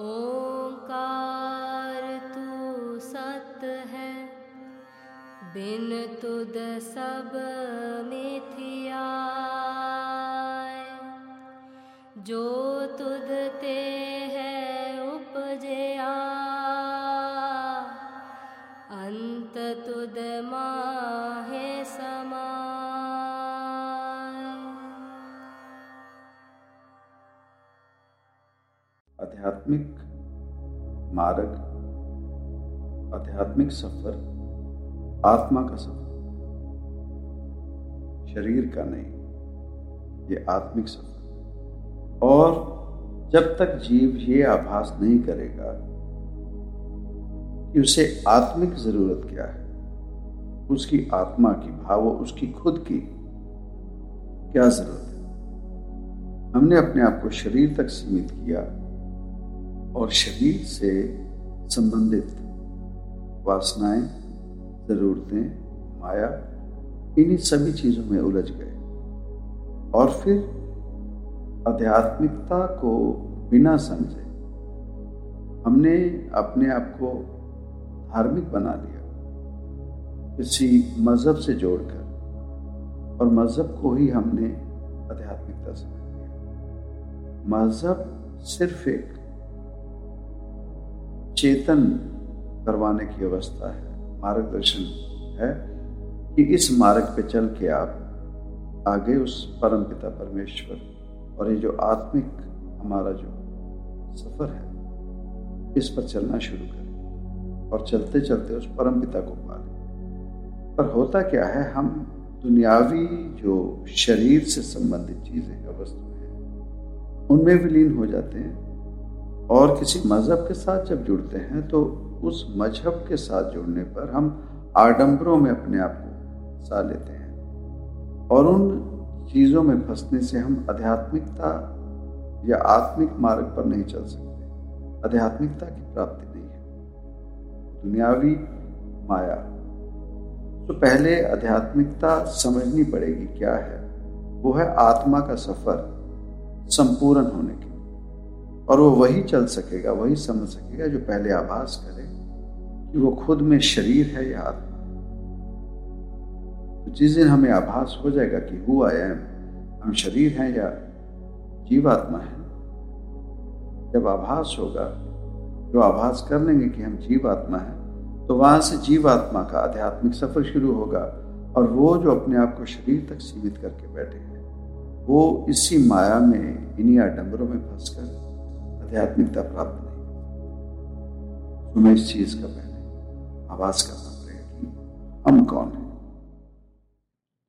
ओंकार तू सत है बिन तुद सब मिथिया। जो तुद ते है उपजया अंत तुद माहे समाय आध्यात्मिक मार्ग, आध्यात्मिक सफ़र, आत्मा का सफ़र। शरीर का नहीं, ये आत्मिक सफ़र। और जब तक जीव ये आभास नहीं करेगा कि उसे आत्मिक ज़रूरत क्या है, उसकी आत्मा की भाव, उसकी खुद की क्या ज़रूरत है? हमने अपने आप को शरीर तक सीमित किया। और शरीर से संबंधित वासनाएँ, जरूरतें, माया, इन्हीं सभी चीज़ों में उलझ गए। और फिर आध्यात्मिकता को बिना समझे हमने अपने आप को धार्मिक बना लिया, किसी मज़हब से जोड़कर, और मज़हब को ही हमने आध्यात्मिकता समझ लिया। मज़हब सिर्फ़ एक चेतन करवाने की अवस्था है, मार्गदर्शन है कि इस मार्ग पे चल के आप आगे उस परम पिता परमेश्वर और ये जो आत्मिक हमारा जो सफ़र है, इस पर चलना शुरू करें और चलते चलते उस परम पिता को पालें। पर होता क्या है, हम दुनियावी जो शरीर से संबंधित चीज़ें हैं वस्तुएँ हैं, उनमें विलीन हो जाते हैं। और किसी मज़हब के साथ जब जुड़ते हैं तो उस मज़हब के साथ जुड़ने पर हम आडंबरों में अपने आप को सा लेते हैं। और उन चीज़ों में फंसने से हम आध्यात्मिकता या आत्मिक मार्ग पर नहीं चल सकते। आध्यात्मिकता की प्राप्ति नहीं है। दुनियावी माया। तो पहले आध्यात्मिकता समझनी पड़ेगी क्या है? वो है आत्मा का सफ़र संपूर्ण होने के और वो वही चल सकेगा, वही समझ सकेगा जो पहले आभास करे कि वो खुद में शरीर है या आत्मा। तो जिस दिन हमें आभास हो जाएगा कि हु आई एम हम शरीर हैं या जीवात्मा है, जब आभास होगा, जो आभास कर लेंगे कि हम जीवात्मा हैं तो वहाँ से जीवात्मा का आध्यात्मिक सफ़र शुरू होगा और वो जो अपने आप को शरीर तक सीमित करके बैठे हैं, वो इसी माया में, इन्हीं आडंबरों में फंसकर आध्यात्मिकता प्राप्त नहीं तो मैं इस चीज़ का पहले आवाज़ करना पड़ेगा हम कौन है?